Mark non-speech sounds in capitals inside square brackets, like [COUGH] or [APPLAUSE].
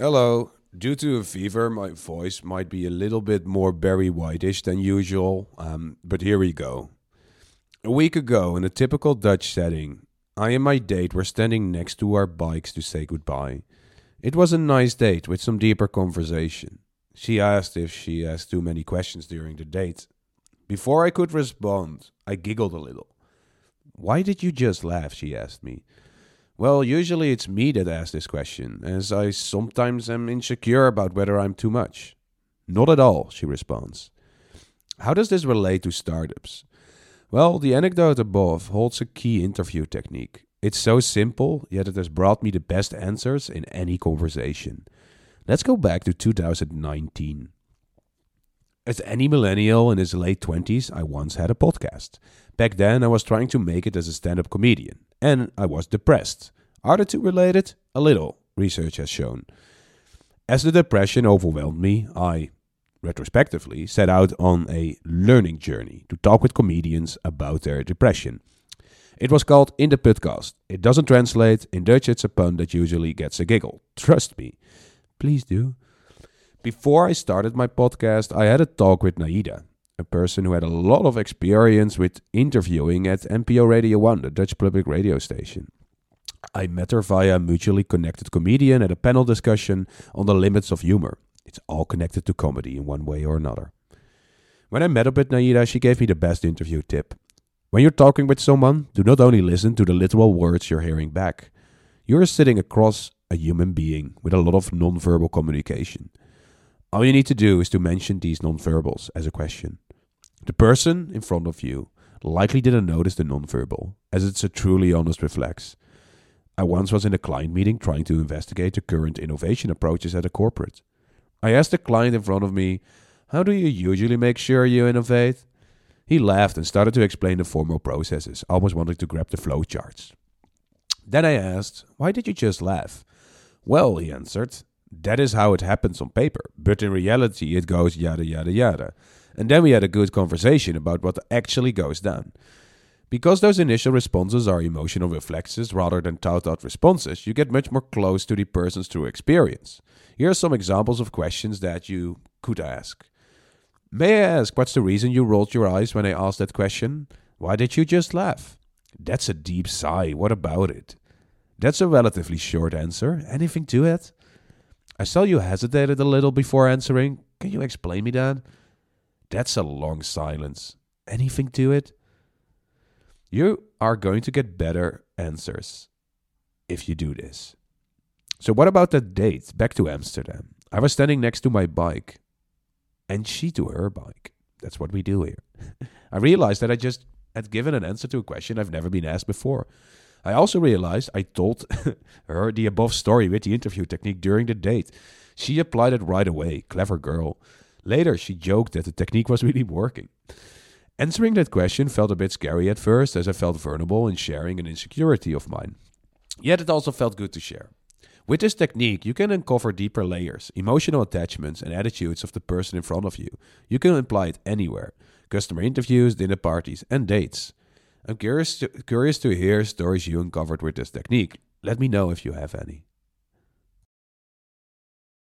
Hello. Due to a fever, my voice might be a little bit more Barry Whitish than usual, um, but here we go. A week ago, in a typical Dutch setting, I and my date were standing next to our bikes to say goodbye. It was a nice date with some deeper conversation. She asked if she asked too many questions during the date. Before I could respond, I giggled a little. Why did you just laugh? she asked me. Well, usually it's me that asks this question, as I sometimes am insecure about whether I'm too much. Not at all, she responds. How does this relate to startups? Well, the anecdote above holds a key interview technique. It's so simple, yet it has brought me the best answers in any conversation. Let's go back to 2019. As any millennial in his late 20s, I once had a podcast. Back then, I was trying to make it as a stand up comedian, and I was depressed. Are the two related? A little, research has shown. As the depression overwhelmed me, I, retrospectively, set out on a learning journey to talk with comedians about their depression. It was called In the Podcast. It doesn't translate. In Dutch, it's a pun that usually gets a giggle. Trust me. Please do. Before I started my podcast, I had a talk with Naida, a person who had a lot of experience with interviewing at NPO Radio 1, the Dutch public radio station. I met her via a mutually connected comedian at a panel discussion on the limits of humor. It's all connected to comedy in one way or another. When I met up with Naida, she gave me the best interview tip. When you're talking with someone, do not only listen to the literal words you're hearing back. You're sitting across a human being with a lot of nonverbal communication. All you need to do is to mention these nonverbals as a question. The person in front of you likely didn't notice the nonverbal, as it's a truly honest reflex. I once was in a client meeting trying to investigate the current innovation approaches at a corporate. I asked the client in front of me, How do you usually make sure you innovate? He laughed and started to explain the formal processes, almost wanting to grab the flowcharts. Then I asked, Why did you just laugh? Well, he answered, That is how it happens on paper, but in reality it goes yada yada yada. And then we had a good conversation about what actually goes down. Because those initial responses are emotional reflexes rather than thought out responses, you get much more close to the person's true experience. Here are some examples of questions that you could ask. May I ask what's the reason you rolled your eyes when I asked that question? Why did you just laugh? That's a deep sigh. What about it? That's a relatively short answer. Anything to it? I saw you hesitated a little before answering. Can you explain me that? That's a long silence. Anything to it? You are going to get better answers if you do this. So, what about that date back to Amsterdam? I was standing next to my bike and she to her bike. That's what we do here. [LAUGHS] I realized that I just had given an answer to a question I've never been asked before. I also realized I told [LAUGHS] her the above story with the interview technique during the date. She applied it right away. Clever girl. Later, she joked that the technique was really working. Answering that question felt a bit scary at first, as I felt vulnerable in sharing an insecurity of mine. Yet it also felt good to share. With this technique, you can uncover deeper layers, emotional attachments, and attitudes of the person in front of you. You can apply it anywhere customer interviews, dinner parties, and dates. I'm curious to, curious to hear stories you uncovered with this technique. Let me know if you have any.